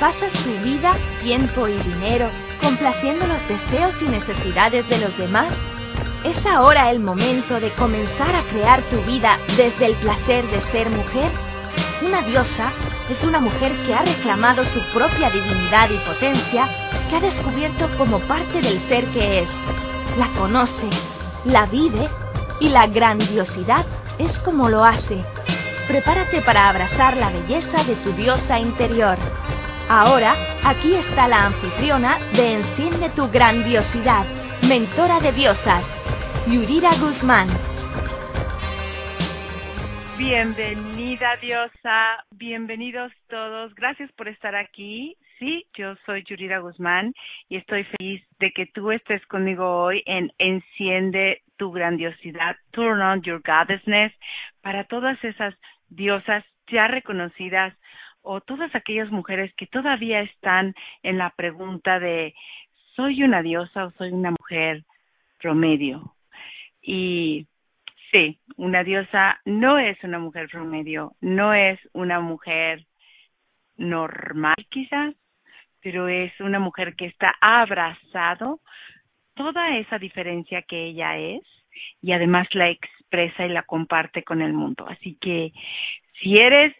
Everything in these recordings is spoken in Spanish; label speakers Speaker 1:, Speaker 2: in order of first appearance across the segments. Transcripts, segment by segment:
Speaker 1: pasas tu vida, tiempo y dinero complaciendo los deseos y necesidades de los demás, ¿es ahora el momento de comenzar a crear tu vida desde el placer de ser mujer? Una diosa es una mujer que ha reclamado su propia divinidad y potencia, que ha descubierto como parte del ser que es. La conoce, la vive y la grandiosidad es como lo hace. Prepárate para abrazar la belleza de tu diosa interior. Ahora, aquí está la anfitriona de Enciende tu grandiosidad, mentora de diosas, Yurira Guzmán.
Speaker 2: Bienvenida diosa, bienvenidos todos, gracias por estar aquí. Sí, yo soy Yurira Guzmán y estoy feliz de que tú estés conmigo hoy en Enciende tu grandiosidad, Turn on your goddessness, para todas esas diosas ya reconocidas o todas aquellas mujeres que todavía están en la pregunta de ¿soy una diosa o soy una mujer promedio? Y sí, una diosa no es una mujer promedio, no es una mujer normal quizás, pero es una mujer que está abrazado toda esa diferencia que ella es y además la expresa y la comparte con el mundo. Así que si eres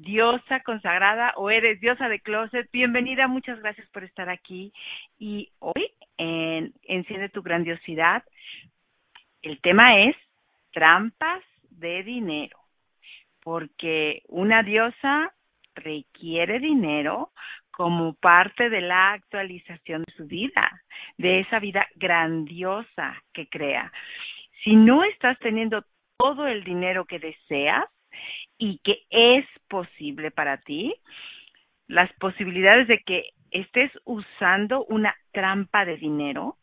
Speaker 2: diosa consagrada o eres diosa de closet, bienvenida, muchas gracias por estar aquí. Y hoy en Enciende tu grandiosidad, el tema es trampas de dinero, porque una diosa requiere dinero como parte de la actualización de su vida, de esa vida grandiosa que crea. Si no estás teniendo todo el dinero que deseas, y que es posible para ti, las posibilidades de que estés usando una trampa de dinero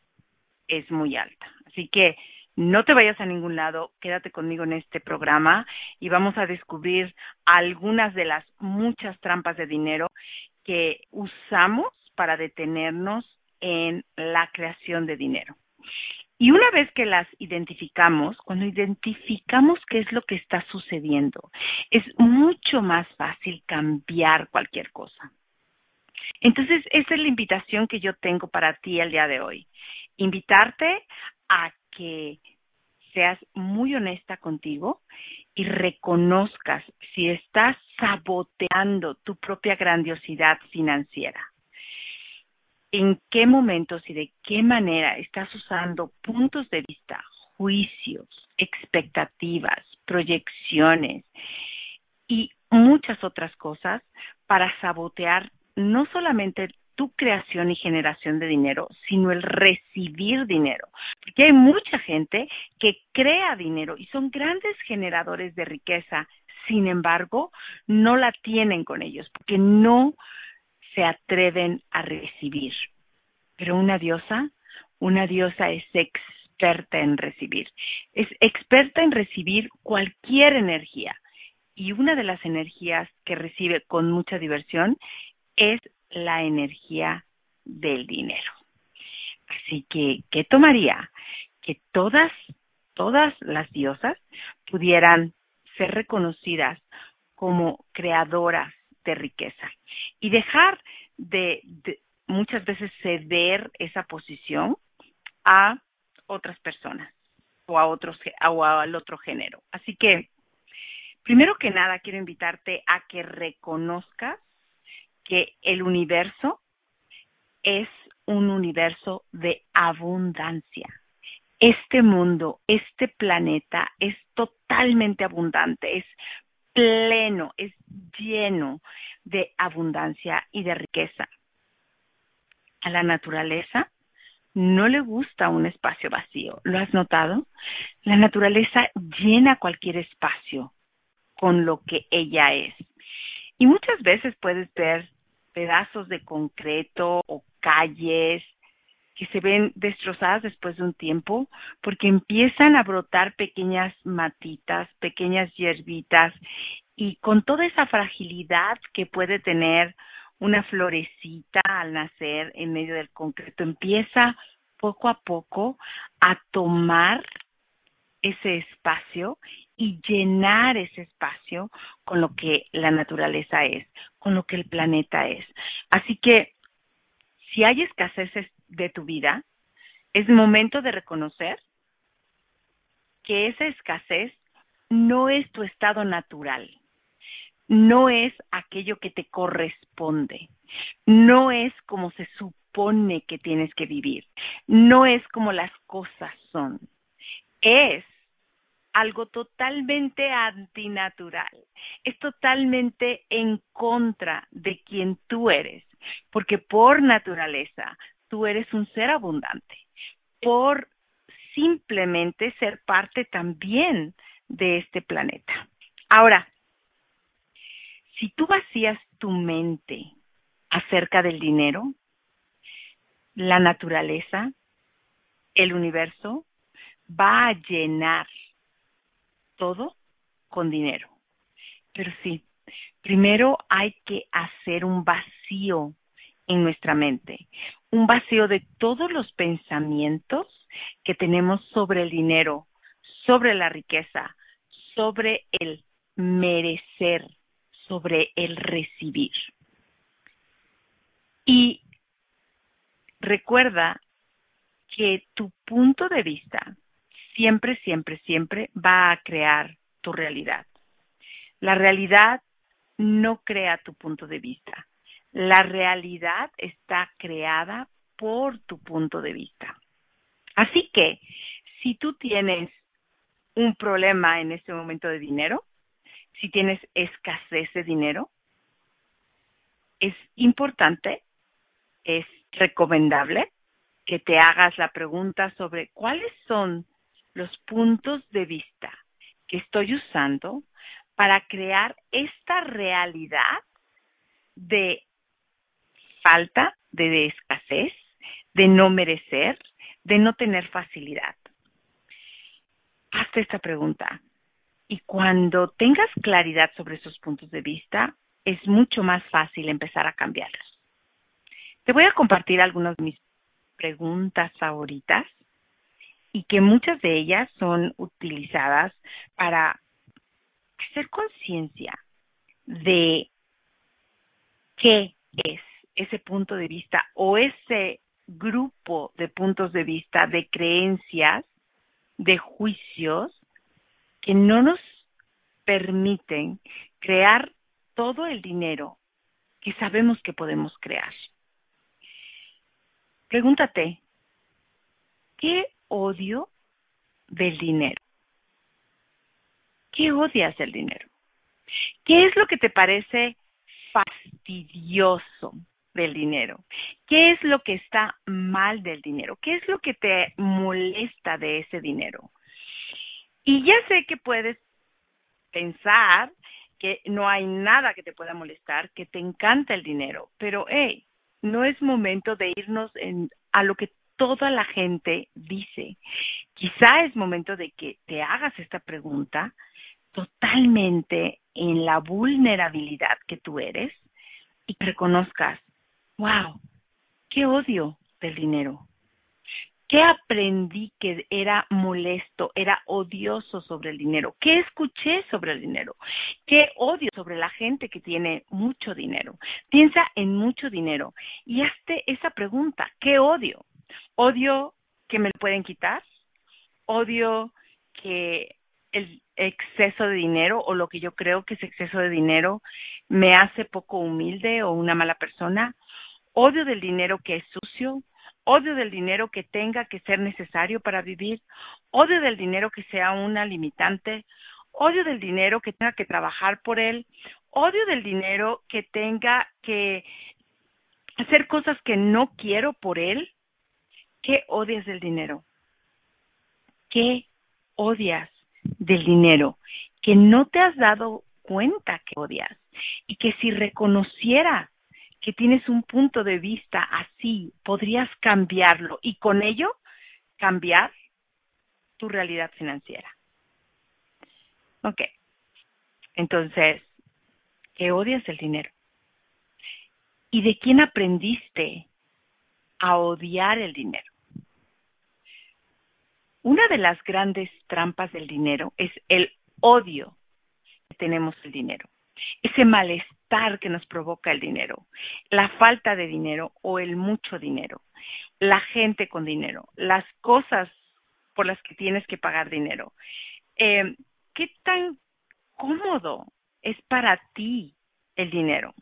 Speaker 2: es muy alta. Así que no te vayas a ningún lado, quédate conmigo en este programa y vamos a descubrir algunas de las muchas trampas de dinero que usamos para detenernos en la creación de dinero. Y una vez que las identificamos, cuando identificamos qué es lo que está sucediendo, es mucho más fácil cambiar cualquier cosa. Entonces, esa es la invitación que yo tengo para ti el día de hoy. Invitarte a que seas muy honesta contigo y reconozcas si estás saboteando tu propia grandiosidad financiera en qué momentos y de qué manera estás usando puntos de vista, juicios, expectativas, proyecciones y muchas otras cosas para sabotear no solamente tu creación y generación de dinero, sino el recibir dinero. Porque hay mucha gente que crea dinero y son grandes generadores de riqueza, sin embargo, no la tienen con ellos, porque no se atreven a recibir. Pero una diosa, una diosa es experta en recibir. Es experta en recibir cualquier energía. Y una de las energías que recibe con mucha diversión es la energía del dinero. Así que, ¿qué tomaría? Que todas, todas las diosas pudieran ser reconocidas como creadoras de riqueza y dejar de, muchas veces ceder esa posición a otras personas o a otros o al otro género. Así que primero que nada quiero invitarte a que reconozcas que el universo es un universo de abundancia. Este mundo, este planeta es totalmente abundante, es pleno, es lleno de abundancia y de riqueza. A la naturaleza no le gusta un espacio vacío. ¿Lo has notado? La naturaleza llena cualquier espacio con lo que ella es. Y muchas veces puedes ver pedazos de concreto o calles que se ven destrozadas después de un tiempo porque empiezan a brotar pequeñas matitas, pequeñas hierbitas y con toda esa fragilidad que puede tener una florecita al nacer en medio del concreto, empieza poco a poco a tomar ese espacio y llenar ese espacio con lo que la naturaleza es, con lo que el planeta es, Así que si hay escaseces de tu vida, es momento de reconocer que esa escasez no es tu estado natural, no es aquello que te corresponde, no es como se supone que tienes que vivir, no es como las cosas son, es algo totalmente antinatural, es totalmente en contra de quien tú eres, porque por naturaleza tú eres un ser abundante, por simplemente ser parte también de este planeta. Ahora, si tú vacías tu mente acerca del dinero, la naturaleza, el universo, va a llenar todo con dinero. Pero sí, primero hay que hacer un vacío en nuestra mente, un vacío de todos los pensamientos que tenemos sobre el dinero, sobre la riqueza, sobre el merecer, sobre el recibir. Y recuerda que tu punto de vista siempre, siempre, siempre va a crear tu realidad. La realidad no crea tu punto de vista. La realidad está creada por tu punto de vista. Así que, si tú tienes un problema en este momento de dinero, si tienes escasez de dinero, es importante, es recomendable que te hagas la pregunta sobre cuáles son los puntos de vista que estoy usando para crear esta realidad de falta, de escasez, de no merecer, de no tener facilidad. Hazte esta pregunta. Y cuando tengas claridad sobre esos puntos de vista, es mucho más fácil empezar a cambiarlos. Te voy a compartir algunas de mis preguntas favoritas y que muchas de ellas son utilizadas para hacer conciencia de qué es ese punto de vista o ese grupo de puntos de vista, de creencias, de juicios que no nos permiten crear todo el dinero que sabemos que podemos crear. Pregúntate, ¿qué odio del dinero? ¿Qué odias del dinero? ¿Qué es lo que te parece fastidioso del dinero? ¿Qué es lo que está mal del dinero? ¿Qué es lo que te molesta de ese dinero? Y ya sé que puedes pensar que no hay nada que te pueda molestar, que te encanta el dinero, pero hey, no es momento de irnos en, a lo que toda la gente dice. Quizá es momento de que te hagas esta pregunta totalmente en la vulnerabilidad que tú eres y reconozcas, wow, qué odio del dinero. ¿Qué aprendí que era molesto, era odioso sobre el dinero? ¿Qué escuché sobre el dinero? ¿Qué odio sobre la gente que tiene mucho dinero? Piensa en mucho dinero y hazte esa pregunta, ¿qué odio? ¿Odio que me lo pueden quitar? ¿Odio que el exceso de dinero o lo que yo creo que es exceso de dinero me hace poco humilde o una mala persona? ¿Odio del dinero que es sucio? odio del dinero que tenga que ser necesario para vivir, odio del dinero que sea una limitante, odio del dinero que tenga que trabajar por él, odio del dinero que tenga que hacer cosas que no quiero por él. ¿Qué odias del dinero? ¿Qué odias del dinero? Que no te has dado cuenta que odias y que si reconociera que tienes un punto de vista así, podrías cambiarlo y con ello cambiar tu realidad financiera. Ok. Entonces, ¿qué odias el dinero? ¿Y de quién aprendiste a odiar el dinero? Una de las grandes trampas del dinero es el odio que tenemos el dinero, ese malestar que nos provoca el dinero, la falta de dinero o el mucho dinero, la gente con dinero, las cosas por las que tienes que pagar dinero. Eh, ¿Qué tan cómodo es para ti el dinero?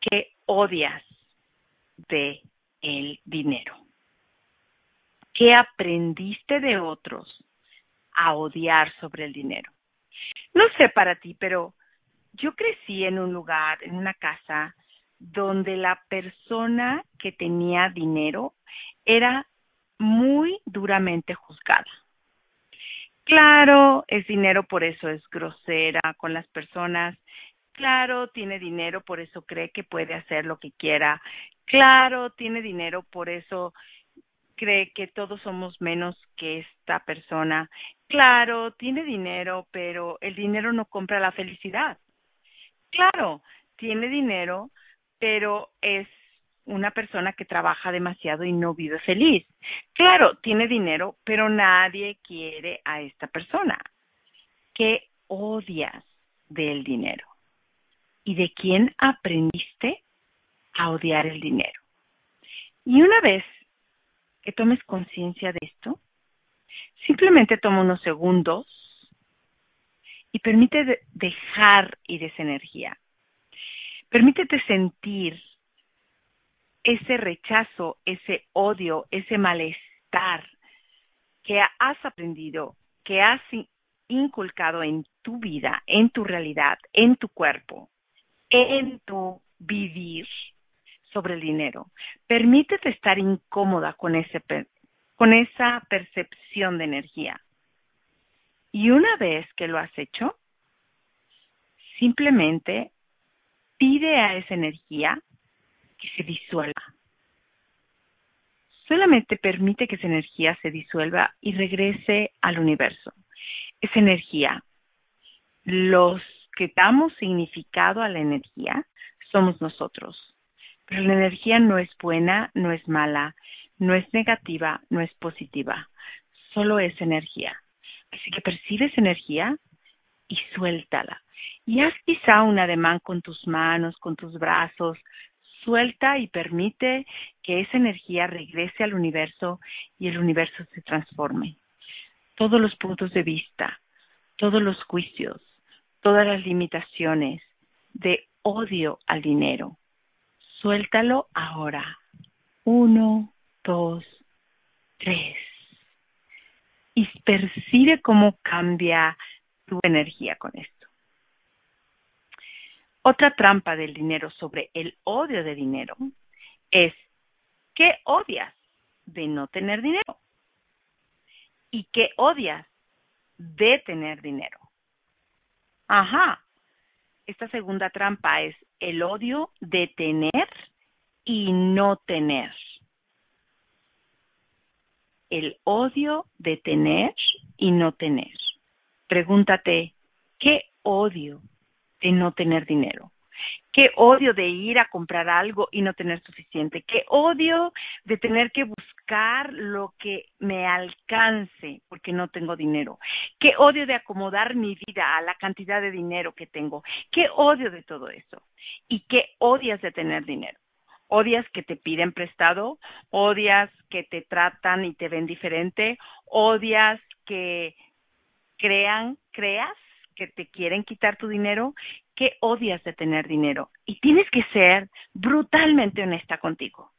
Speaker 2: ¿Qué odias de el dinero? ¿Qué aprendiste de otros a odiar sobre el dinero? No sé para ti, pero yo crecí en un lugar, en una casa, donde la persona que tenía dinero era muy duramente juzgada. Claro, es dinero, por eso es grosera con las personas. Claro, tiene dinero, por eso cree que puede hacer lo que quiera. Claro, tiene dinero, por eso cree que todos somos menos que esta persona. Claro, tiene dinero, pero el dinero no compra la felicidad. Claro, tiene dinero, pero es una persona que trabaja demasiado y no vive feliz. Claro, tiene dinero, pero nadie quiere a esta persona. ¿Qué odias del dinero? ¿Y de quién aprendiste a odiar el dinero? Y una vez que tomes conciencia de esto, simplemente toma unos segundos y permite dejar ir esa energía. Permítete sentir ese rechazo, ese odio, ese malestar que has aprendido, que has inculcado en tu vida, en tu realidad, en tu cuerpo, en tu vivir sobre el dinero. Permítete estar incómoda con, ese, con esa percepción de energía. Y una vez que lo has hecho, simplemente pide a esa energía que se disuelva. Solamente permite que esa energía se disuelva y regrese al universo. Esa energía, los que damos significado a la energía, somos nosotros. Pero la energía no es buena, no es mala, no es negativa, no es positiva. Solo es energía. Así que percibes energía y suéltala. Y haz quizá un ademán con tus manos, con tus brazos. Suelta y permite que esa energía regrese al universo y el universo se transforme. Todos los puntos de vista, todos los juicios, todas las limitaciones de odio al dinero, Suéltalo ahora. Uno, dos, tres. Y percibe cómo cambia tu energía con esto. Otra trampa del dinero sobre el odio de dinero es ¿qué odias de no tener dinero? ¿Y qué odias de tener dinero? Ajá, esta segunda trampa es el odio de tener y no tener. El odio de tener y no tener. Pregúntate, ¿qué odio de no tener dinero? Qué odio de ir a comprar algo y no tener suficiente. Qué odio de tener que buscar lo que me alcance porque no tengo dinero. Qué odio de acomodar mi vida a la cantidad de dinero que tengo. Qué odio de todo eso. Y qué odias de tener dinero. Odias que te piden prestado, odias que te tratan y te ven diferente, odias que crean, creas que te quieren quitar tu dinero, que odias de tener dinero. Y tienes que ser brutalmente honesta contigo.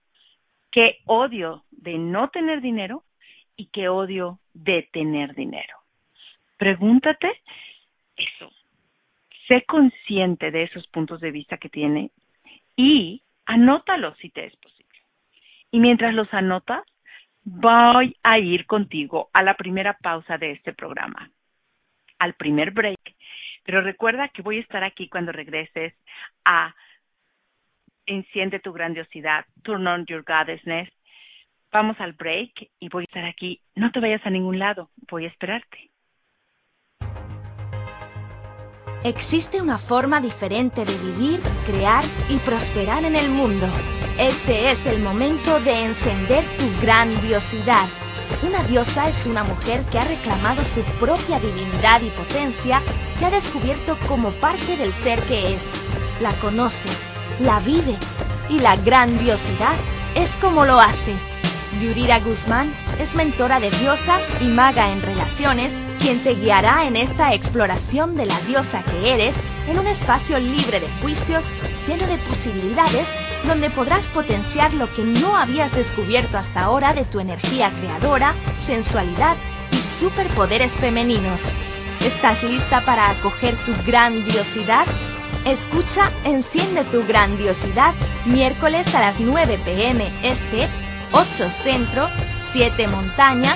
Speaker 2: ¿Qué odio de no tener dinero y qué odio de tener dinero? Pregúntate eso. Sé consciente de esos puntos de vista que tiene y anótalos si te es posible. Y mientras los anotas, voy a ir contigo a la primera pausa de este programa al primer break. Pero recuerda que voy a estar aquí cuando regreses a Enciende tu grandiosidad, Turn on your goddessness. Vamos al break y voy a estar aquí. No te vayas a ningún lado, voy a esperarte.
Speaker 1: Existe una forma diferente de vivir, crear y prosperar en el mundo. Este es el momento de encender tu grandiosidad Una diosa es una mujer que ha reclamado su propia divinidad y potencia, que ha descubierto como parte del ser que es. La conoce, la vive y la grandiosidad es como lo hace. Yurira Guzmán es mentora de diosa y maga en relaciones, quien te guiará en esta exploración de la diosa que eres en un espacio libre de juicios, lleno de posibilidades donde podrás potenciar lo que no habías descubierto hasta ahora de tu energía creadora, sensualidad y superpoderes femeninos. ¿Estás lista para acoger tu grandiosidad? Escucha Enciende tu grandiosidad miércoles a las 9 pm este, 8 centro, 7 montaña,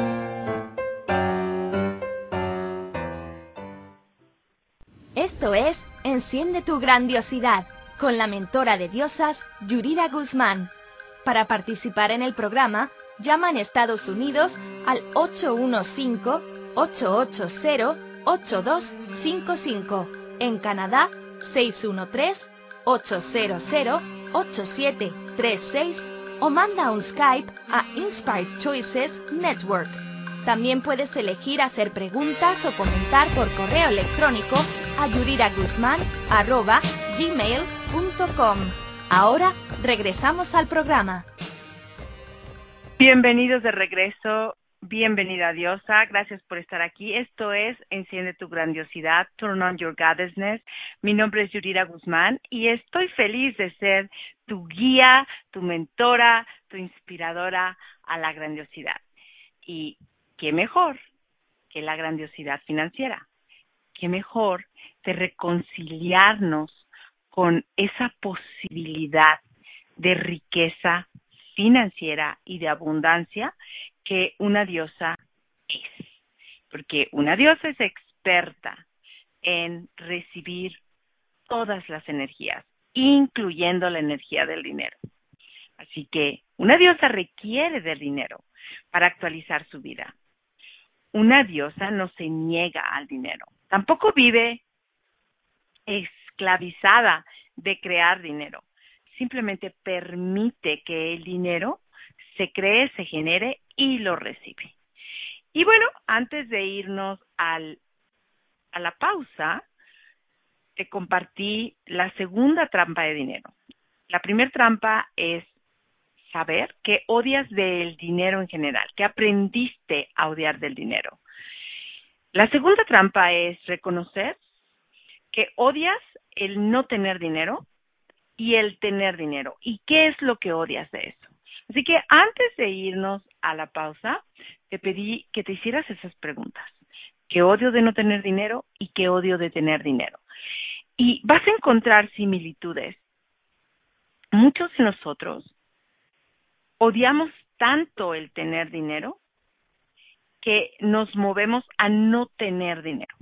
Speaker 1: Enciende tu grandiosidad con la mentora de diosas Yurira Guzmán. Para participar en el programa, llama en Estados Unidos al 815-880-8255. En Canadá, 613-800-8736 o manda un Skype a Inspired Choices Network. También puedes elegir hacer preguntas o comentar por correo electrónico a yuriraguzman.gmail.com. Ahora regresamos al programa.
Speaker 2: Bienvenidos de regreso. Bienvenida diosa, gracias por estar aquí. Esto es Enciende tu grandiosidad, Turn on your goddessness. Mi nombre es Yurira Guzmán y estoy feliz de ser tu guía, tu mentora, tu inspiradora a la grandiosidad. Y qué mejor que la grandiosidad financiera. Qué mejor de reconciliarnos con esa posibilidad de riqueza financiera y de abundancia que una diosa es. Porque una diosa es experta en recibir todas las energías, incluyendo la energía del dinero. Así que una diosa requiere del dinero para actualizar su vida. Una diosa no se niega al dinero. Tampoco vive esclavizada de crear dinero. Simplemente permite que el dinero se cree, se genere y lo recibe. Y bueno, antes de irnos al, a la pausa, te compartí la segunda trampa de dinero. La primera trampa es saber que odias del dinero en general, que aprendiste a odiar del dinero. La segunda trampa es reconocer que odias el no tener dinero y el tener dinero. ¿Y qué es lo que odias de eso? Así que antes de irnos a la pausa, te pedí que te hicieras esas preguntas. ¿Qué odio de no tener dinero y qué odio de tener dinero? Y vas a encontrar similitudes. Muchos de nosotros odiamos tanto el tener dinero que nos movemos a no tener dinero.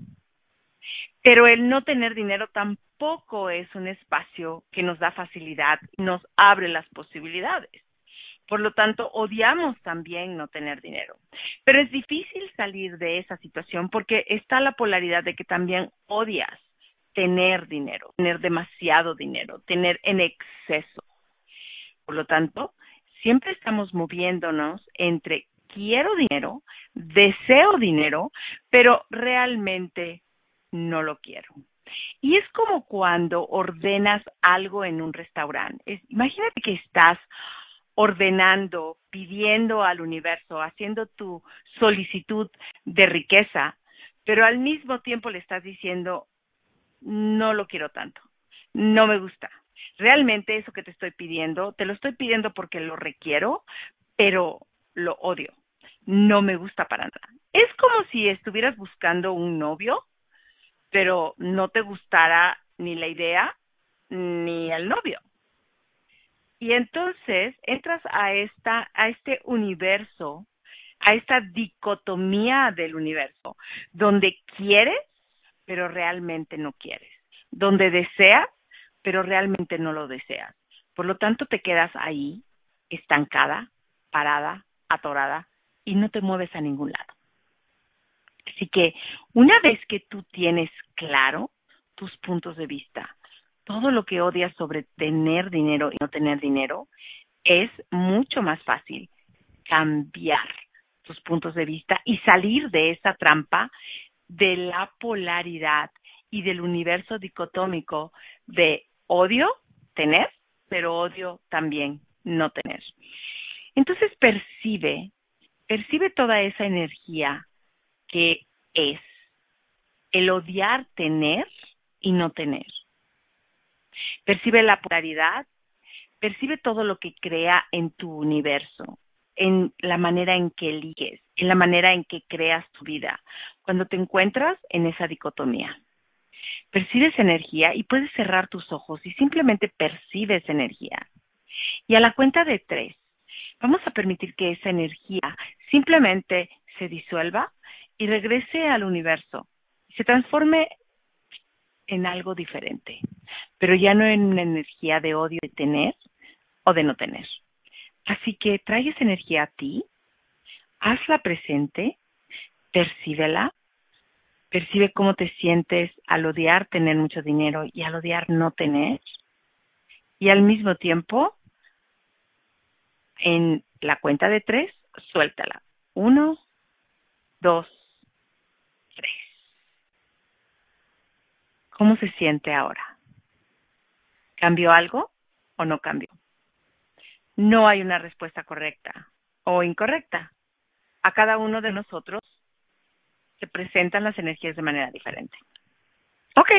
Speaker 2: Pero el no tener dinero tampoco es un espacio que nos da facilidad, nos abre las posibilidades. Por lo tanto, odiamos también no tener dinero. Pero es difícil salir de esa situación porque está la polaridad de que también odias tener dinero, tener demasiado dinero, tener en exceso. Por lo tanto, siempre estamos moviéndonos entre quiero dinero, deseo dinero, pero realmente no lo quiero. Y es como cuando ordenas algo en un restaurante. imagínate que estás ordenando, pidiendo al universo, haciendo tu solicitud de riqueza, pero al mismo tiempo le estás diciendo, no lo quiero tanto, no me gusta, Realmente eso que te estoy pidiendo, te lo estoy pidiendo porque lo requiero, pero lo odio. No me gusta para nada. Es como si estuvieras buscando un novio, pero no te gustara ni la idea ni el novio. Y entonces entras a esta a este universo, a esta dicotomía del universo, donde quieres, pero realmente no quieres, donde deseas, pero realmente no lo deseas. Por lo tanto, te quedas ahí, estancada, parada, atorada, y no te mueves a ningún lado. Así que una vez que tú tienes claro tus puntos de vista, todo lo que odias sobre tener dinero y no tener dinero, es mucho más fácil cambiar tus puntos de vista y salir de esa trampa de la polaridad y del universo dicotómico de odio tener, pero odio también no tener. Entonces percibe, percibe toda esa energía que es el odiar tener y no tener. Percibe la polaridad, percibe todo lo que crea en tu universo, en la manera en que eliges, en la manera en que creas tu vida, cuando te encuentras en esa dicotomía. Percibes energía y puedes cerrar tus ojos y simplemente percibes energía. Y a la cuenta de tres, vamos a permitir que esa energía simplemente se disuelva y regrese al universo, se transforme en algo diferente, pero ya no en una energía de odio de tener o de no tener. Así que trae esa energía a ti, hazla presente, percíbela, percibe cómo te sientes al odiar tener mucho dinero y al odiar no tener, y al mismo tiempo, en la cuenta de tres, suéltala. Uno, dos, tres. ¿Cómo se siente ahora? ¿Cambió algo o no cambió? No hay una respuesta correcta o incorrecta. A cada uno de nosotros se presentan las energías de manera diferente. Ok,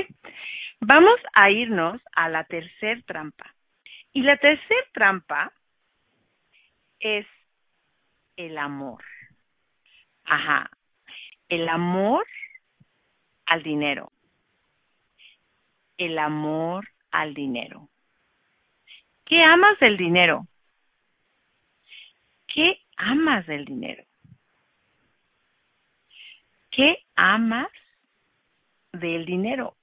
Speaker 2: vamos a irnos a la tercer trampa. Y la tercer trampa es el amor. Ajá, el amor al dinero. El amor al dinero. ¿Qué amas del dinero? ¿Qué amas del dinero? ¿Qué amas del dinero?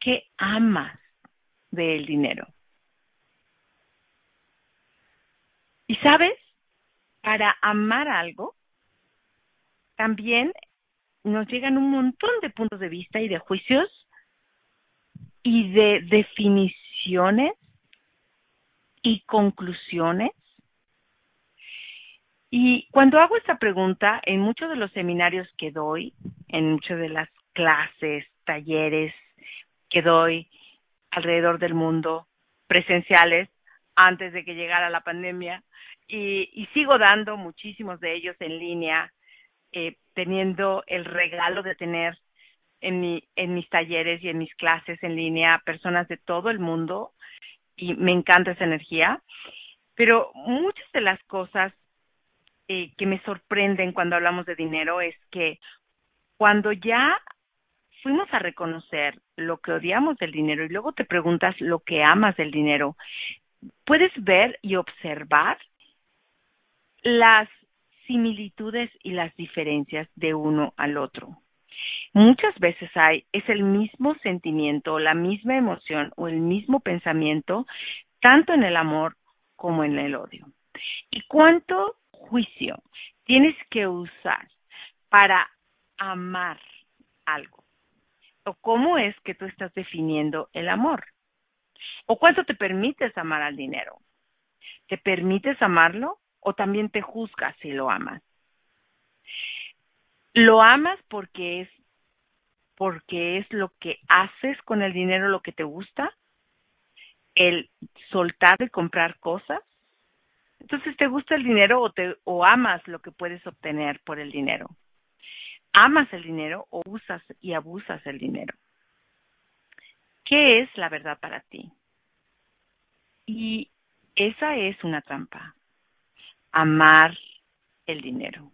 Speaker 2: ¿Qué amas del dinero? Y sabes, para amar algo, también nos llegan un montón de puntos de vista y de juicios y de definiciones y conclusiones. Y cuando hago esta pregunta, en muchos de los seminarios que doy, en muchas de las clases, talleres que doy alrededor del mundo, presenciales, antes de que llegara la pandemia, y, y sigo dando muchísimos de ellos en línea, eh, teniendo el regalo de tener en, mi, en mis talleres y en mis clases en línea personas de todo el mundo y me encanta esa energía. Pero muchas de las cosas eh, que me sorprenden cuando hablamos de dinero es que cuando ya fuimos a reconocer lo que odiamos del dinero y luego te preguntas lo que amas del dinero, puedes ver y observar las similitudes y las diferencias de uno al otro. Muchas veces hay, es el mismo sentimiento, la misma emoción o el mismo pensamiento, tanto en el amor como en el odio. ¿Y cuánto juicio tienes que usar para amar algo? ¿O cómo es que tú estás definiendo el amor? ¿O cuánto te permites amar al dinero? ¿Te permites amarlo o también te juzgas si lo amas? ¿Lo amas porque es porque es lo que haces con el dinero lo que te gusta? ¿El soltar de comprar cosas? Entonces, ¿te gusta el dinero o, te, o amas lo que puedes obtener por el dinero? ¿Amas el dinero o usas y abusas el dinero? ¿Qué es la verdad para ti? Y esa es una trampa. Amar el dinero.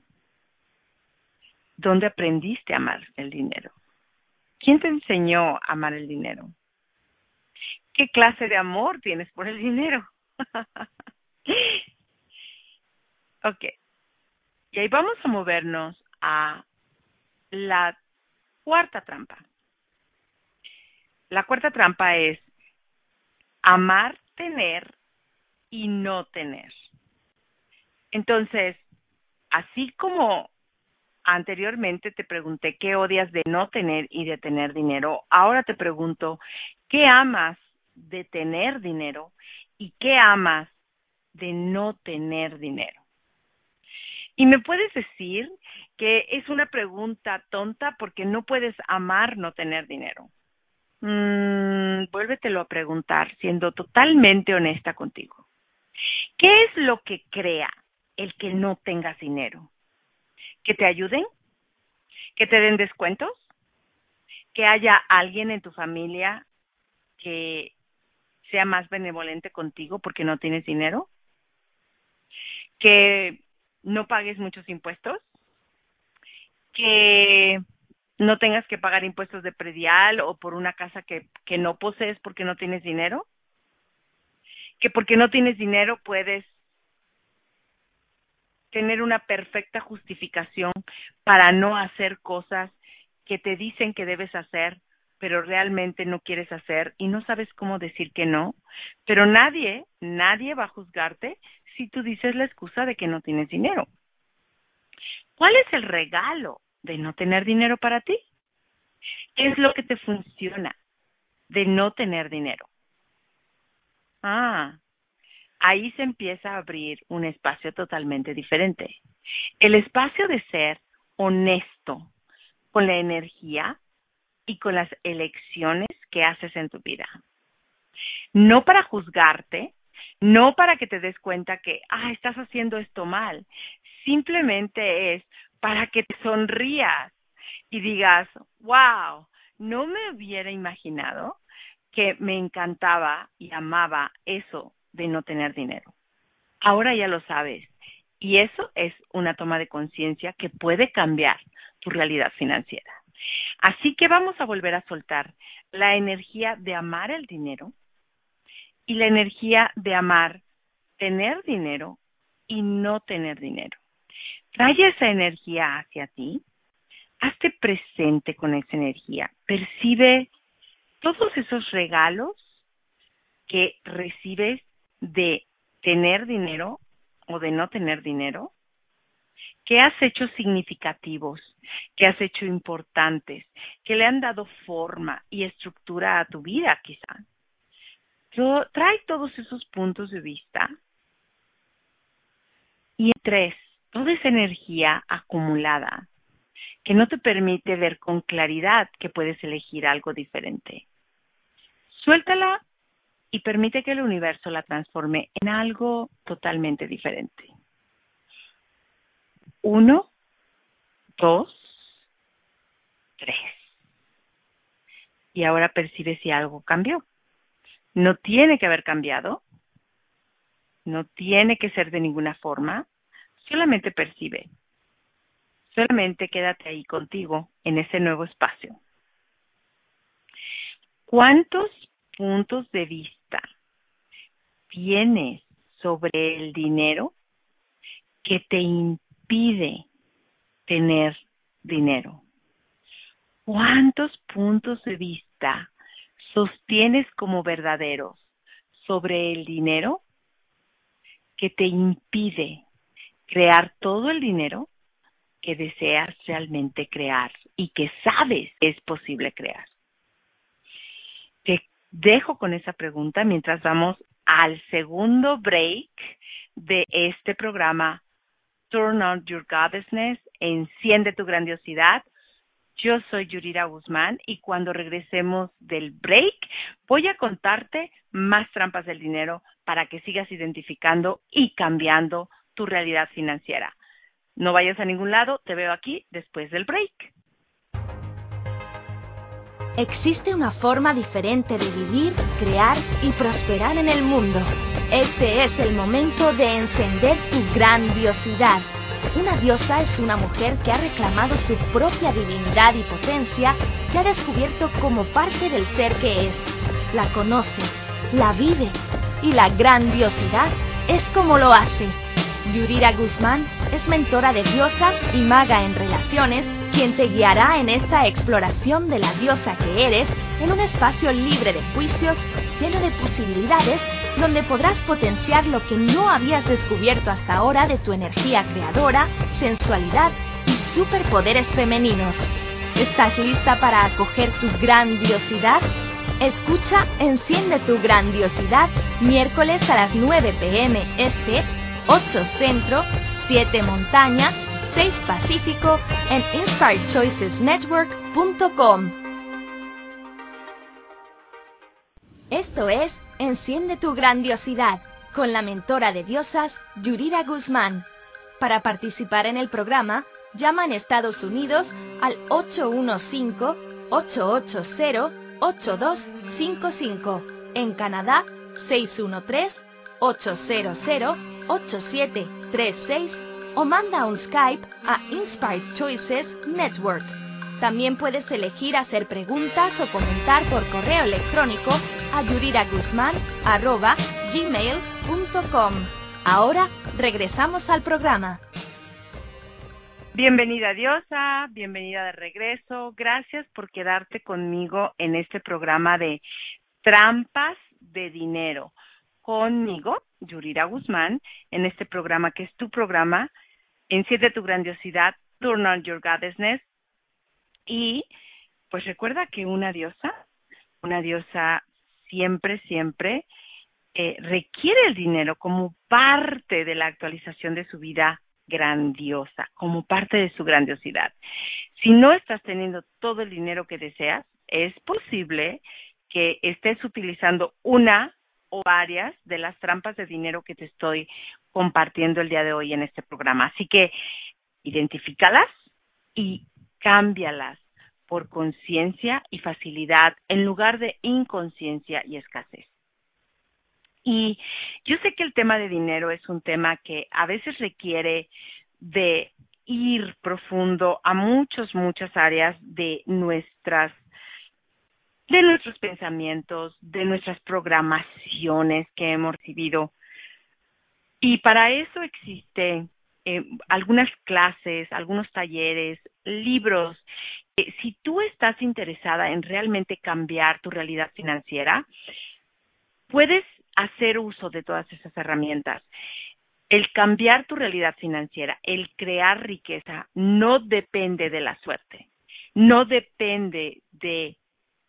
Speaker 2: ¿Dónde aprendiste a amar el dinero? ¿Quién te enseñó a amar el dinero? ¿Qué clase de amor tienes por el dinero? ok. Y ahí vamos a movernos a la cuarta trampa. La cuarta trampa es amar tener y no tener. Entonces, así como anteriormente te pregunté qué odias de no tener y de tener dinero, ahora te pregunto qué amas de tener dinero y qué amas de no tener dinero. Y me puedes decir que es una pregunta tonta porque no puedes amar no tener dinero. Mm, vuélvetelo a preguntar siendo totalmente honesta contigo. ¿Qué es lo que crea el que no tengas dinero? ¿Que te ayuden? ¿Que te den descuentos? ¿Que haya alguien en tu familia que sea más benevolente contigo porque no tienes dinero? ¿Que no pagues muchos impuestos? ¿Que no tengas que pagar impuestos de predial o por una casa que, que no posees porque no tienes dinero? ¿Que porque no tienes dinero puedes tener una perfecta justificación para no hacer cosas que te dicen que debes hacer, pero realmente no quieres hacer y no sabes cómo decir que no. Pero nadie, nadie va a juzgarte si tú dices la excusa de que no tienes dinero. ¿Cuál es el regalo de no tener dinero para ti? ¿Qué es lo que te funciona de no tener dinero? Ah, ahí se empieza a abrir un espacio totalmente diferente. El espacio de ser honesto con la energía y con las elecciones que haces en tu vida. No para juzgarte, no para que te des cuenta que, ah, estás haciendo esto mal. Simplemente es para que te sonrías y digas, wow, no me hubiera imaginado que me encantaba y amaba eso de no tener dinero. Ahora ya lo sabes. Y eso es una toma de conciencia que puede cambiar tu realidad financiera. Así que vamos a volver a soltar la energía de amar el dinero y la energía de amar tener dinero y no tener dinero. Trae esa energía hacia ti, hazte presente con esa energía, percibe todos esos regalos que recibes de tener dinero o de no tener dinero? ¿Qué has hecho significativos? ¿Qué has hecho importantes? ¿Que le han dado forma y estructura a tu vida quizá? Trae todos esos puntos de vista. Y tres, toda esa energía acumulada que no te permite ver con claridad que puedes elegir algo diferente. Suéltala y permite que el universo la transforme en algo totalmente diferente. Uno, dos, tres. Y ahora percibe si algo cambió. No tiene que haber cambiado. No tiene que ser de ninguna forma. Solamente percibe. Solamente quédate ahí contigo en ese nuevo espacio. ¿Cuántos puntos de vista tienes sobre el dinero que te impide tener dinero? ¿Cuántos puntos de vista sostienes como verdaderos sobre el dinero que te impide crear todo el dinero que deseas realmente crear y que sabes es posible crear? Te dejo con esa pregunta mientras vamos al segundo break de este programa Turn on Your Goddessness, enciende tu grandiosidad. Yo soy Yurira Guzmán y cuando regresemos del break voy a contarte más trampas del dinero para que sigas identificando y cambiando tu realidad financiera. No vayas a ningún lado, te veo aquí después del break.
Speaker 1: Existe una forma diferente de vivir, crear y prosperar en el mundo. Este es el momento de encender tu grandiosidad. Una diosa es una mujer que ha reclamado su propia divinidad y potencia, que ha descubierto como parte del ser que es. La conoce, la vive y la grandiosidad es como lo hace. Yurira Guzmán es mentora de diosa y maga en relaciones quien te guiará en esta exploración de la diosa que eres en un espacio libre de juicios, lleno de posibilidades, donde podrás potenciar lo que no habías descubierto hasta ahora de tu energía creadora, sensualidad y superpoderes femeninos. ¿Estás lista para acoger tu grandiosidad? Escucha Enciende tu grandiosidad miércoles a las 9 pm este, 8 centro, 7 montaña 6 Pacífico en InspiredChoicesNetwork.com. Esto es Enciende tu grandiosidad con la mentora de diosas Yurira Guzmán. Para participar en el programa, llama en Estados Unidos al 815-880-8255. En Canadá, 613-800-8736 o manda un Skype a Inspired Choices Network. También puedes elegir hacer preguntas o comentar por correo electrónico a yuriraguzman.gmail.com. Ahora regresamos al programa.
Speaker 2: Bienvenida Diosa, bienvenida de regreso. Gracias por quedarte conmigo en este programa de trampas de dinero. Conmigo, Yurira Guzmán, en este programa que es tu programa enciende tu grandiosidad, turn on your goddessness. Y pues recuerda que una diosa, una diosa siempre, siempre eh, requiere el dinero como parte de la actualización de su vida grandiosa, como parte de su grandiosidad. Si no estás teniendo todo el dinero que deseas, es posible que estés utilizando una o varias de las trampas de dinero que te estoy compartiendo el día de hoy en este programa. Así que identifícalas y cámbialas por conciencia y facilidad en lugar de inconsciencia y escasez. Y yo sé que el tema de dinero es un tema que a veces requiere de ir profundo a muchas, muchas áreas de nuestras de nuestros pensamientos, de nuestras programaciones que hemos recibido y para eso existe eh, algunas clases, algunos talleres, libros. Eh, si tú estás interesada en realmente cambiar tu realidad financiera, puedes hacer uso de todas esas herramientas. El cambiar tu realidad financiera, el crear riqueza, no depende de la suerte, no depende de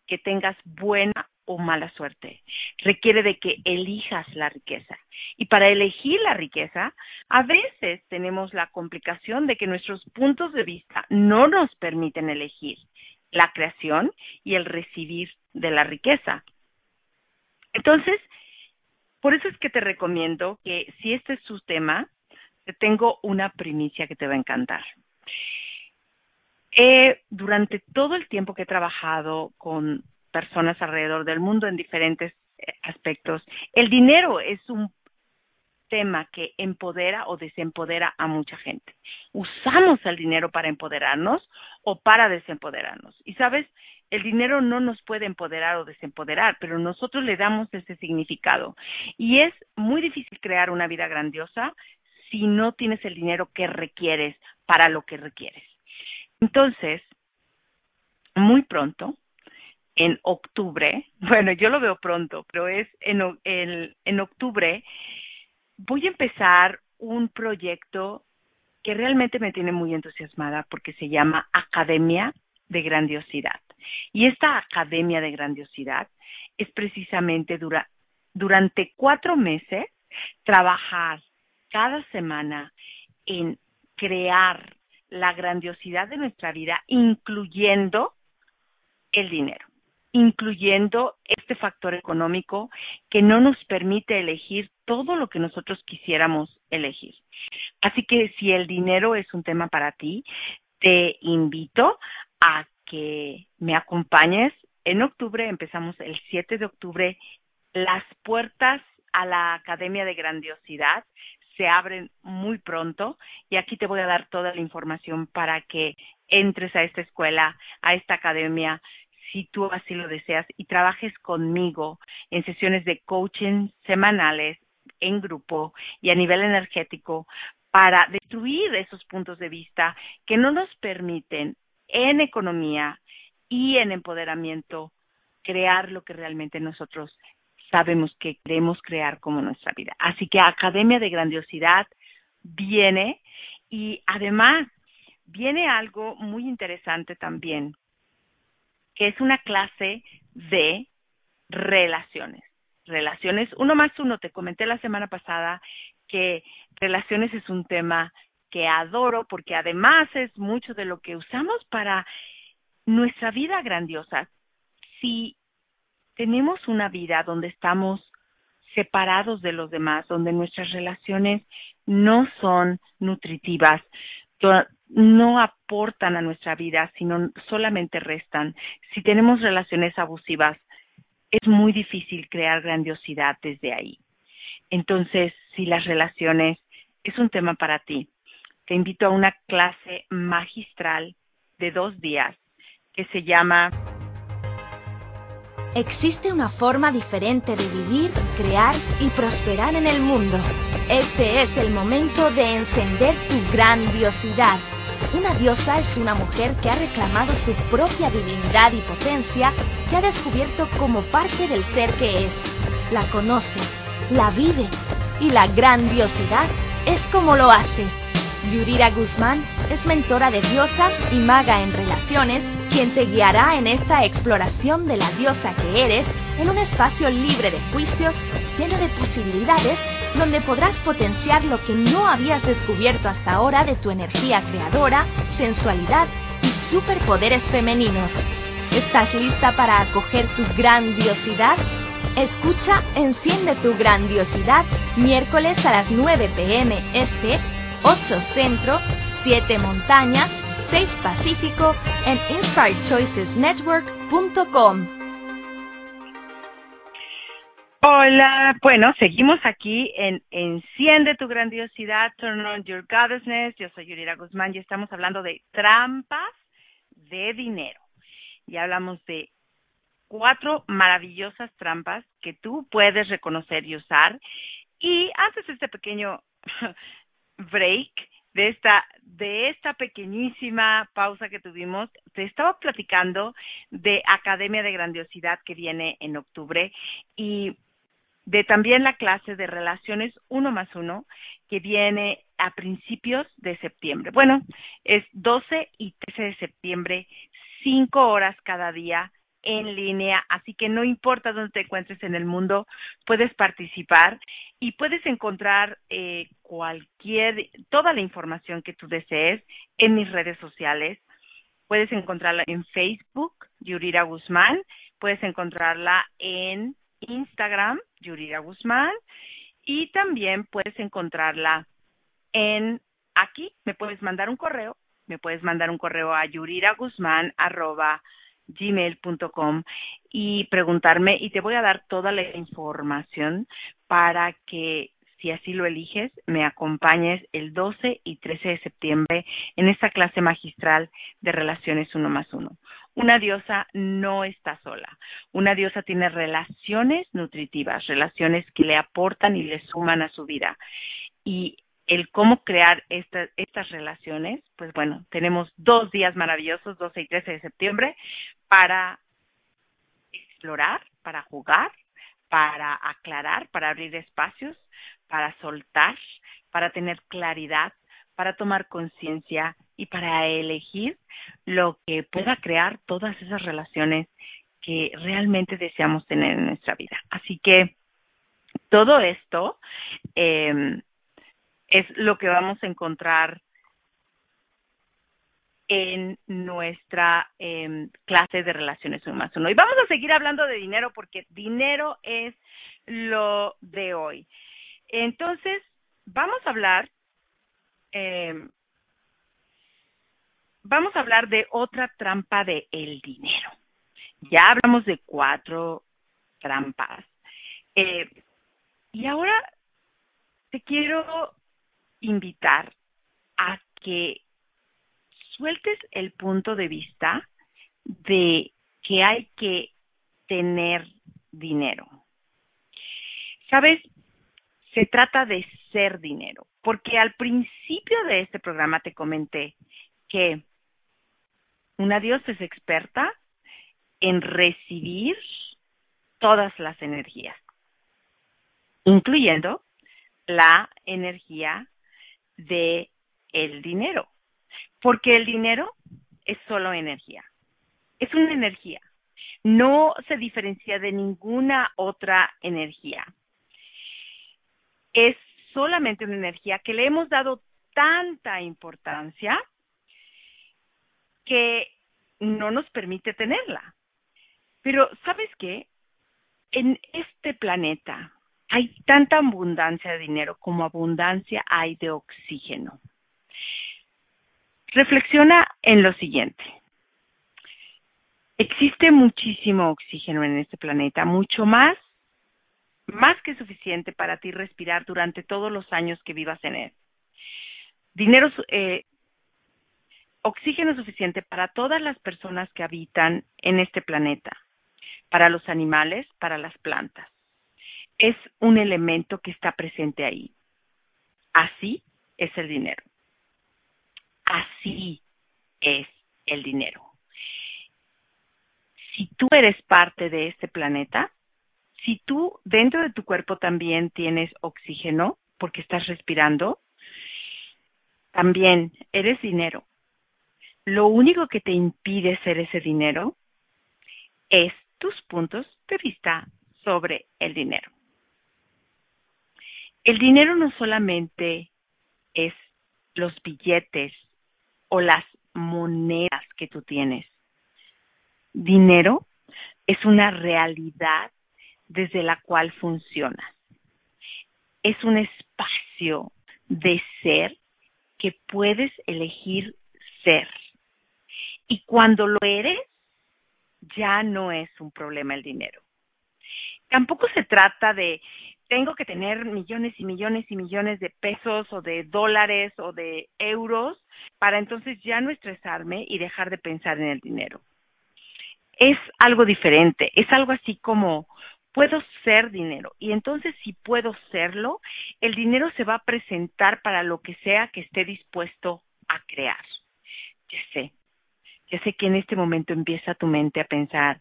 Speaker 2: que tengas buena o mala suerte. Requiere de que elijas la riqueza. Y para elegir la riqueza, a veces tenemos la complicación de que nuestros puntos de vista no nos permiten elegir la creación y el recibir de la riqueza. Entonces, por eso es que te recomiendo que si este es su tema, te tengo una primicia que te va a encantar. durante todo el tiempo que he trabajado con personas alrededor del mundo en diferentes eh, aspectos. El dinero es un tema que empodera o desempodera a mucha gente. Usamos el dinero para empoderarnos o para desempoderarnos. Y sabes, el dinero no nos puede empoderar o desempoderar, pero nosotros le damos ese significado. Y es muy difícil crear una vida grandiosa si no tienes el dinero que requieres para lo que requieres. Entonces, muy pronto en octubre, bueno, yo lo veo pronto, pero es en, en, octubre, voy a empezar un proyecto que realmente me tiene muy entusiasmada porque se llama Academia de Grandiosidad. Y esta Academia de Grandiosidad es precisamente dura, durante cuatro meses trabajar cada semana en crear la grandiosidad de nuestra vida, incluyendo el dinero incluyendo este factor económico que no nos permite elegir todo lo que nosotros quisiéramos elegir. Así que si el dinero es un tema para ti, te invito a que me acompañes en octubre, empezamos el 7 de octubre, las puertas a la Academia de Grandiosidad se abren muy pronto y aquí te voy a dar toda la información para que entres a esta escuela, a esta academia, si tú así lo deseas y trabajes conmigo en sesiones de coaching semanales en grupo y a nivel energético para destruir esos puntos de vista que no nos permiten en economía y en empoderamiento crear lo que realmente nosotros sabemos que queremos crear como nuestra vida. Así que Academia de Grandiosidad viene y además viene algo muy interesante también, que es una clase de relaciones. Relaciones, uno más uno, te comenté la semana pasada que relaciones es un tema que adoro porque además es mucho de lo que usamos para nuestra vida grandiosa. Si tenemos una vida donde estamos separados de los demás, donde nuestras relaciones no son nutritivas, no aportan a nuestra vida, sino solamente restan. Si tenemos relaciones abusivas, es muy difícil crear grandiosidad desde ahí. Entonces, si las relaciones es un tema para ti, te invito a una clase magistral de dos días que se llama
Speaker 1: Existe una forma diferente de vivir, crear y prosperar en el mundo. Este es el momento de encender tu grandiosidad. Una diosa es una mujer que ha reclamado su propia divinidad y potencia, que ha descubierto como parte del ser que es. La conoce, la vive y la grandiosidad es como lo hace. Yurira Guzmán es mentora de diosa y maga en relaciones quien te guiará en esta exploración de la diosa que eres en un espacio libre de juicios, lleno de posibilidades, donde podrás potenciar lo que no habías descubierto hasta ahora de tu energía creadora, sensualidad y superpoderes femeninos. ¿Estás lista para acoger tu grandiosidad? Escucha Enciende tu grandiosidad miércoles a las 9 pm este, 8 centro, 7 montaña, 6 Pacífico en InspiredChoicesNetwork.com.
Speaker 2: Hola, bueno, seguimos aquí en Enciende tu grandiosidad, Turn on your goddessness. Yo soy Yurira Guzmán y estamos hablando de trampas de dinero. Y hablamos de cuatro maravillosas trampas que tú puedes reconocer y usar. Y antes de este pequeño break, de esta, de esta pequeñísima pausa que tuvimos, te estaba platicando de Academia de Grandiosidad que viene en octubre y de también la clase de relaciones uno más uno que viene a principios de septiembre. Bueno, es 12 y 13 de septiembre, cinco horas cada día en línea, así que no importa dónde te encuentres en el mundo, puedes participar y puedes encontrar eh, cualquier, toda la información que tú desees en mis redes sociales. Puedes encontrarla en Facebook, Yurira Guzmán, puedes encontrarla en Instagram, Yurira Guzmán, y también puedes encontrarla en aquí, me puedes mandar un correo, me puedes mandar un correo a yuriraguzmán arroba gmail.com y preguntarme y te voy a dar toda la información para que si así lo eliges, me acompañes el 12 y 13 de septiembre en esta clase magistral de relaciones uno más uno. Una diosa no está sola. Una diosa tiene relaciones nutritivas, relaciones que le aportan y le suman a su vida. Y el cómo crear estas relaciones, pues bueno, tenemos dos días maravillosos, 12 y 13 de septiembre, para explorar, para jugar, para aclarar, para abrir espacios, para soltar, para tener claridad, para tomar conciencia y para elegir lo que pueda crear todas esas relaciones que realmente deseamos tener en nuestra vida. Así que todo esto eh, es lo que vamos a encontrar en nuestra eh, clase de relaciones uno. Y vamos a seguir hablando de dinero porque dinero es lo de hoy. Entonces, vamos a hablar, eh, vamos a hablar de otra trampa de el dinero. Ya hablamos de cuatro trampas. Eh, y ahora te quiero invitar a que sueltes el punto de vista de que hay que tener dinero. ¿Sabes? Se trata de ser dinero, porque al principio de este programa te comenté que una diosa es experta en recibir todas las energías, incluyendo la energía de el dinero, porque el dinero es solo energía. Es una energía. No se diferencia de ninguna otra energía. Es solamente una energía que le hemos dado tanta importancia que no nos permite tenerla. Pero, ¿sabes qué? En este planeta hay tanta abundancia de dinero como abundancia hay de oxígeno. Reflexiona en lo siguiente. Existe muchísimo oxígeno en este planeta, mucho más, más que suficiente para ti respirar durante todos los años que vivas en él. Dinero, eh, oxígeno suficiente para todas las personas que habitan en este planeta, para los animales, para las plantas. Es un elemento que está presente ahí. Así es el dinero. Así es el dinero. Si tú eres parte de este planeta, si tú dentro de tu cuerpo también tienes oxígeno porque estás respirando, también eres dinero. Lo único que te impide ser ese dinero es tus puntos de vista sobre el dinero. El dinero no solamente es los billetes o las monedas que tú tienes. Dinero es una realidad desde la cual funcionas. Es un espacio de ser que puedes elegir ser. Y cuando lo eres, ya no es un problema el dinero. Tampoco se trata de tengo que tener millones y millones y millones de pesos o de dólares o de euros para entonces ya no estresarme y dejar de pensar en el dinero. Es algo diferente, es algo así como puedo ser dinero y entonces si puedo serlo, el dinero se va a presentar para lo que sea que esté dispuesto a crear. Ya sé, ya sé que en este momento empieza tu mente a pensar,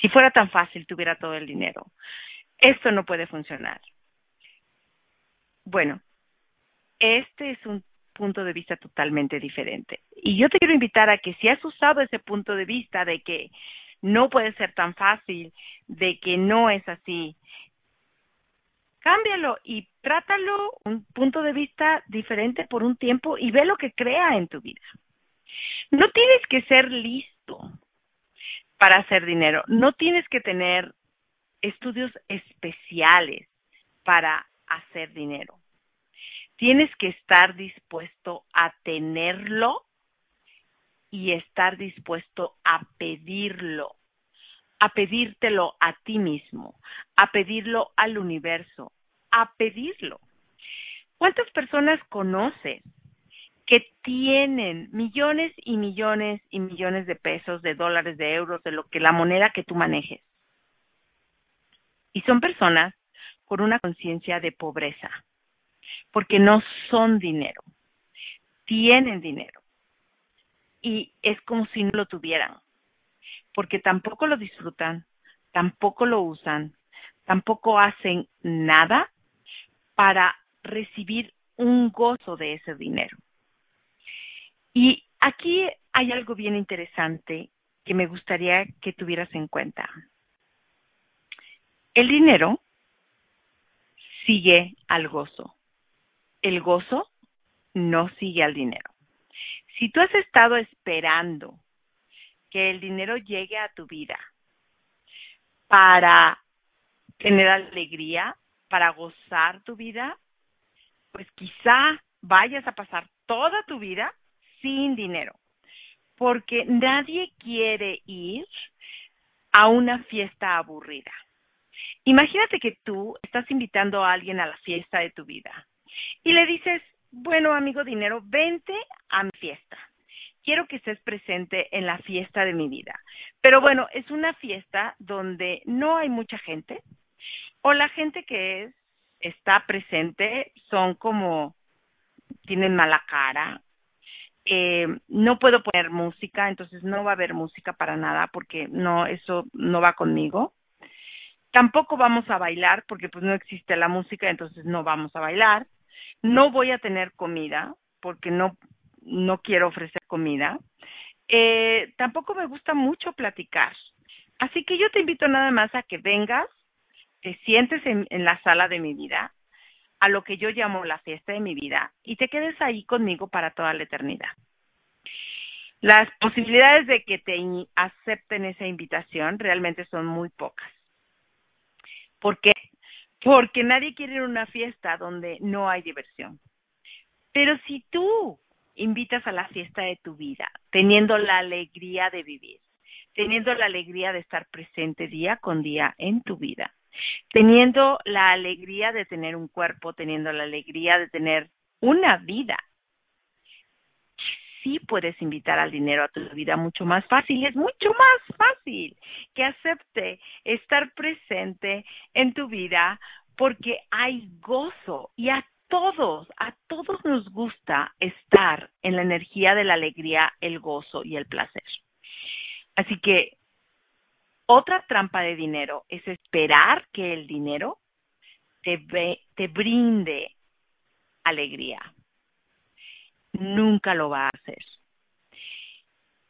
Speaker 2: si fuera tan fácil tuviera todo el dinero, esto no puede funcionar. Bueno, este es un punto de vista totalmente diferente. Y yo te quiero invitar a que si has usado ese punto de vista de que no puede ser tan fácil, de que no es así, cámbialo y trátalo un punto de vista diferente por un tiempo y ve lo que crea en tu vida. No tienes que ser listo para hacer dinero, no tienes que tener estudios especiales para hacer dinero. Tienes que estar dispuesto a tenerlo y estar dispuesto a pedirlo, a pedírtelo a ti mismo, a pedirlo al universo, a pedirlo. ¿Cuántas personas conoces que tienen millones y millones y millones de pesos, de dólares, de euros, de lo que la moneda que tú manejes? Y son personas con una conciencia de pobreza, porque no son dinero, tienen dinero. Y es como si no lo tuvieran, porque tampoco lo disfrutan, tampoco lo usan, tampoco hacen nada para recibir un gozo de ese dinero. Y aquí hay algo bien interesante que me gustaría que tuvieras en cuenta. El dinero sigue al gozo. El gozo no sigue al dinero. Si tú has estado esperando que el dinero llegue a tu vida para tener alegría, para gozar tu vida, pues quizá vayas a pasar toda tu vida sin dinero, porque nadie quiere ir a una fiesta aburrida. Imagínate que tú estás invitando a alguien a la fiesta de tu vida y le dices, bueno, amigo dinero, vente a mi fiesta. Quiero que estés presente en la fiesta de mi vida. Pero bueno, es una fiesta donde no hay mucha gente o la gente que es, está presente son como, tienen mala cara. Eh, no puedo poner música, entonces no va a haber música para nada porque no, eso no va conmigo. Tampoco vamos a bailar porque pues no existe la música, entonces no vamos a bailar no voy a tener comida porque no, no quiero ofrecer comida. Eh, tampoco me gusta mucho platicar. Así que yo te invito nada más a que vengas, te sientes en, en la sala de mi vida, a lo que yo llamo la fiesta de mi vida, y te quedes ahí conmigo para toda la eternidad. Las posibilidades de que te acepten esa invitación realmente son muy pocas. ¿Por qué? Porque nadie quiere ir a una fiesta donde no hay diversión. Pero si tú invitas a la fiesta de tu vida, teniendo la alegría de vivir, teniendo la alegría de estar presente día con día en tu vida, teniendo la alegría de tener un cuerpo, teniendo la alegría de tener una vida, sí puedes invitar al dinero a tu vida mucho más fácil. Es mucho más fácil que acepte estar presente en tu vida porque hay gozo y a todos, a todos nos gusta estar en la energía de la alegría, el gozo y el placer. Así que otra trampa de dinero es esperar que el dinero te, te brinde alegría nunca lo va a hacer.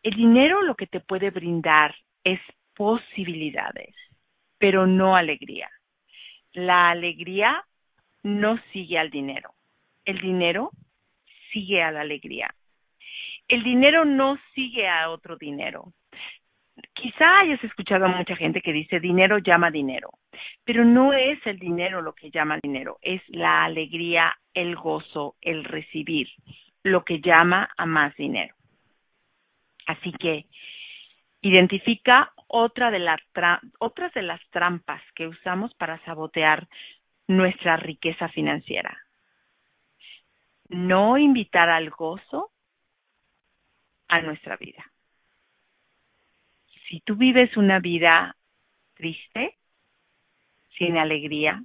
Speaker 2: El dinero lo que te puede brindar es posibilidades, pero no alegría. La alegría no sigue al dinero. El dinero sigue a la alegría. El dinero no sigue a otro dinero. Quizá hayas escuchado a mucha gente que dice dinero llama dinero, pero no es el dinero lo que llama dinero, es la alegría, el gozo, el recibir lo que llama a más dinero. Así que identifica otra de las otras de las trampas que usamos para sabotear nuestra riqueza financiera. No invitar al gozo a nuestra vida. Si tú vives una vida triste, sin alegría,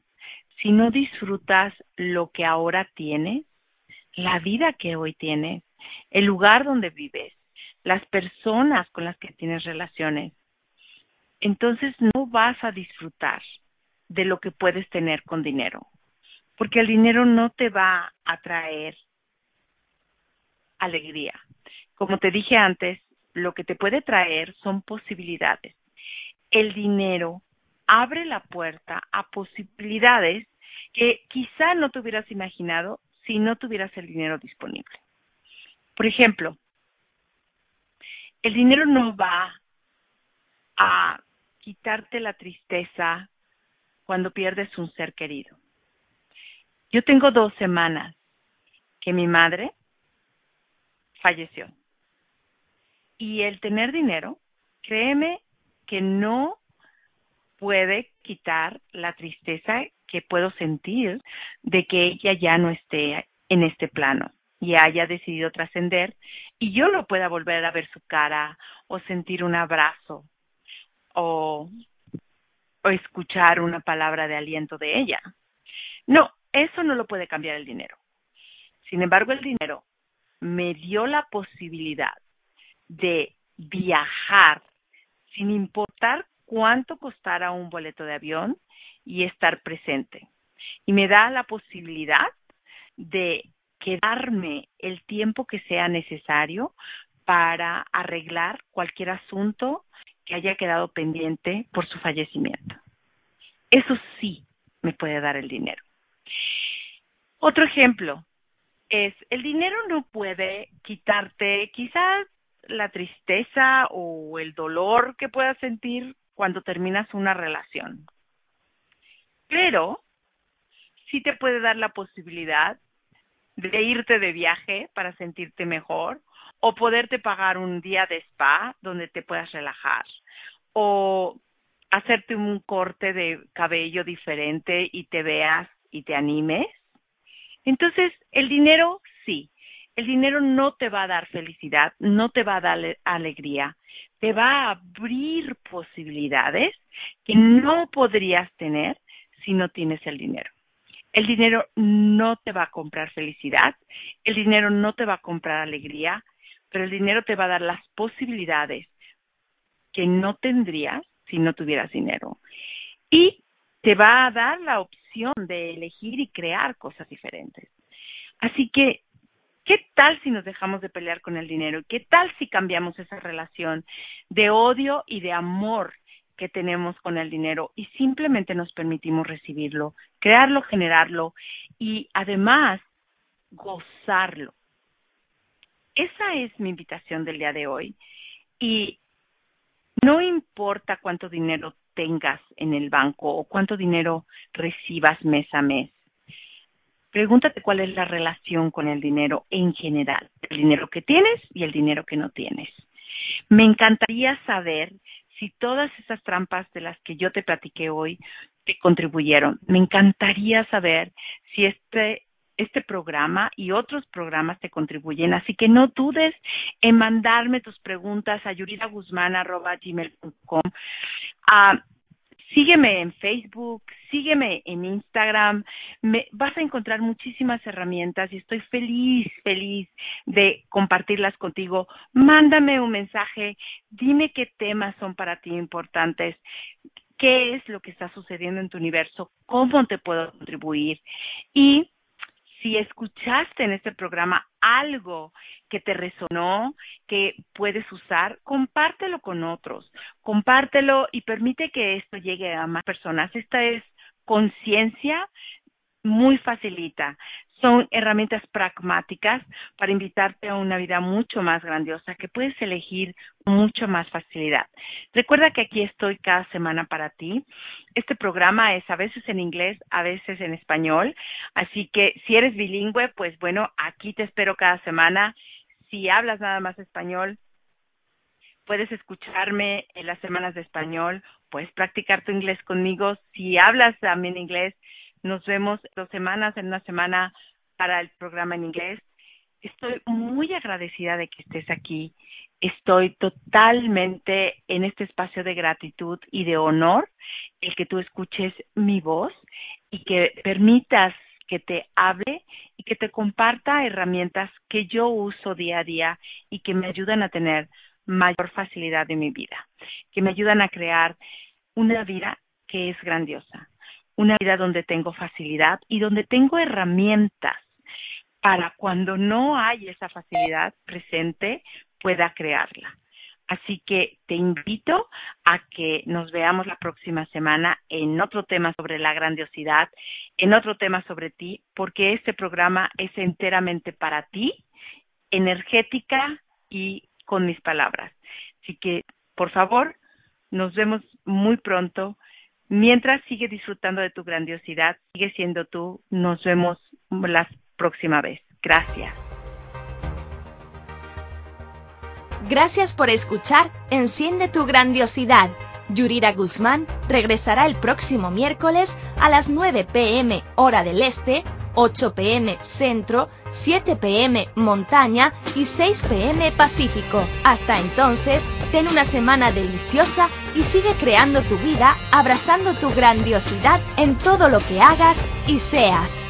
Speaker 2: si no disfrutas lo que ahora tienes, la vida que hoy tienes, el lugar donde vives, las personas con las que tienes relaciones, entonces no vas a disfrutar de lo que puedes tener con dinero, porque el dinero no te va a traer alegría. Como te dije antes, lo que te puede traer son posibilidades. El dinero abre la puerta a posibilidades que quizá no te hubieras imaginado si no tuvieras el dinero disponible. Por ejemplo, el dinero no va a quitarte la tristeza cuando pierdes un ser querido. Yo tengo dos semanas que mi madre falleció. Y el tener dinero, créeme que no puede quitar la tristeza que puedo sentir de que ella ya no esté en este plano y haya decidido trascender y yo no pueda volver a ver su cara o sentir un abrazo o, o escuchar una palabra de aliento de ella. No, eso no lo puede cambiar el dinero. Sin embargo, el dinero me dio la posibilidad de viajar sin importar cuánto costara un boleto de avión y estar presente. Y me da la posibilidad de quedarme el tiempo que sea necesario para arreglar cualquier asunto que haya quedado pendiente por su fallecimiento. Eso sí me puede dar el dinero. Otro ejemplo es, el dinero no puede quitarte quizás la tristeza o el dolor que puedas sentir cuando terminas una relación pero sí te puede dar la posibilidad de irte de viaje para sentirte mejor o poderte pagar un día de spa donde te puedas relajar o hacerte un corte de cabello diferente y te veas y te animes. Entonces, el dinero, sí, el dinero no te va a dar felicidad, no te va a dar alegría, te va a abrir posibilidades que no podrías tener si no tienes el dinero. El dinero no te va a comprar felicidad, el dinero no te va a comprar alegría, pero el dinero te va a dar las posibilidades que no tendrías si no tuvieras dinero. Y te va a dar la opción de elegir y crear cosas diferentes. Así que, ¿qué tal si nos dejamos de pelear con el dinero? ¿Qué tal si cambiamos esa relación de odio y de amor que tenemos con el dinero y simplemente nos permitimos recibirlo, crearlo, generarlo y además gozarlo. Esa es mi invitación del día de hoy. Y no importa cuánto dinero tengas en el banco o cuánto dinero recibas mes a mes. Pregúntate cuál es la relación con el dinero en general, el dinero que tienes y el dinero que no tienes. Me encantaría saber si todas esas trampas de las que yo te platiqué hoy te contribuyeron. Me encantaría saber si este este programa y otros programas te contribuyen. Así que no dudes en mandarme tus preguntas a yuridaguzman.gmail.com. Ah, sígueme en Facebook, sígueme en Instagram. Me, vas a encontrar muchísimas herramientas y estoy feliz, feliz de compartirlas contigo. Mándame un mensaje, dime qué temas son para ti importantes qué es lo que está sucediendo en tu universo, cómo te puedo contribuir y si escuchaste en este programa algo que te resonó, que puedes usar, compártelo con otros, compártelo y permite que esto llegue a más personas. Esta es conciencia muy facilita son herramientas pragmáticas para invitarte a una vida mucho más grandiosa que puedes elegir mucho más facilidad. Recuerda que aquí estoy cada semana para ti. Este programa es a veces en inglés, a veces en español, así que si eres bilingüe, pues bueno, aquí te espero cada semana. Si hablas nada más español, puedes escucharme en las semanas de español, puedes practicar tu inglés conmigo. Si hablas también inglés, nos vemos dos semanas, en una semana para el programa en inglés. Estoy muy agradecida de que estés aquí. Estoy totalmente en este espacio de gratitud y de honor el que tú escuches mi voz y que permitas que te hable y que te comparta herramientas que yo uso día a día y que me ayudan a tener mayor facilidad en mi vida, que me ayudan a crear una vida que es grandiosa, una vida donde tengo facilidad y donde tengo herramientas para cuando no hay esa facilidad presente pueda crearla. Así que te invito a que nos veamos la próxima semana en otro tema sobre la grandiosidad, en otro tema sobre ti, porque este programa es enteramente para ti, energética y con mis palabras. Así que, por favor, nos vemos muy pronto. Mientras sigue disfrutando de tu grandiosidad, sigue siendo tú. Nos vemos las próxima vez. Gracias.
Speaker 1: Gracias por escuchar Enciende tu grandiosidad. Yurira Guzmán regresará el próximo miércoles a las 9 pm hora del este, 8 pm centro, 7 pm montaña y 6 pm pacífico. Hasta entonces, ten una semana deliciosa y sigue creando tu vida abrazando tu grandiosidad en todo lo que hagas y seas.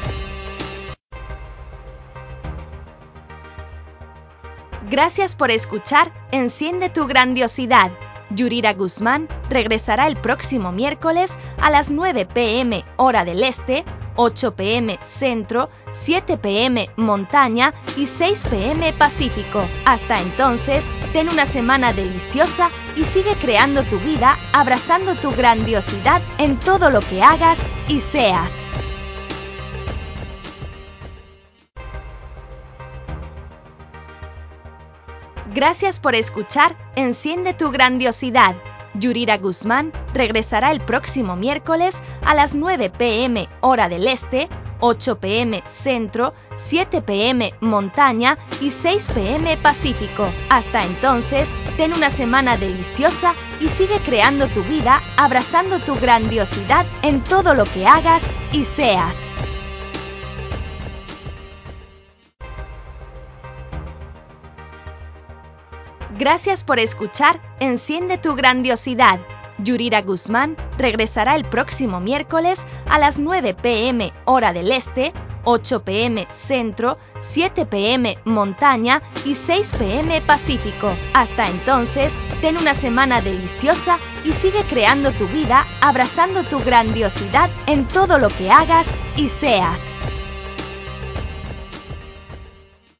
Speaker 1: Gracias por escuchar Enciende tu grandiosidad. Yurira Guzmán regresará el próximo miércoles a las 9 pm hora del este, 8 pm centro, 7 pm montaña y 6 pm pacífico. Hasta entonces, ten una semana deliciosa y sigue creando tu vida abrazando tu grandiosidad en todo lo que hagas y seas. Gracias por escuchar Enciende tu grandiosidad. Yurira Guzmán regresará el próximo miércoles a las 9 pm hora del este, 8 pm centro, 7 pm montaña y 6 pm pacífico. Hasta entonces, ten una semana deliciosa y sigue creando tu vida abrazando tu grandiosidad en todo lo que hagas y seas. Gracias por escuchar Enciende tu grandiosidad. Yurira Guzmán regresará el próximo miércoles a las 9 pm hora del este, 8 pm centro, 7 pm montaña y 6 pm pacífico. Hasta entonces, ten una semana deliciosa y sigue creando tu vida abrazando tu grandiosidad en todo lo que hagas y seas.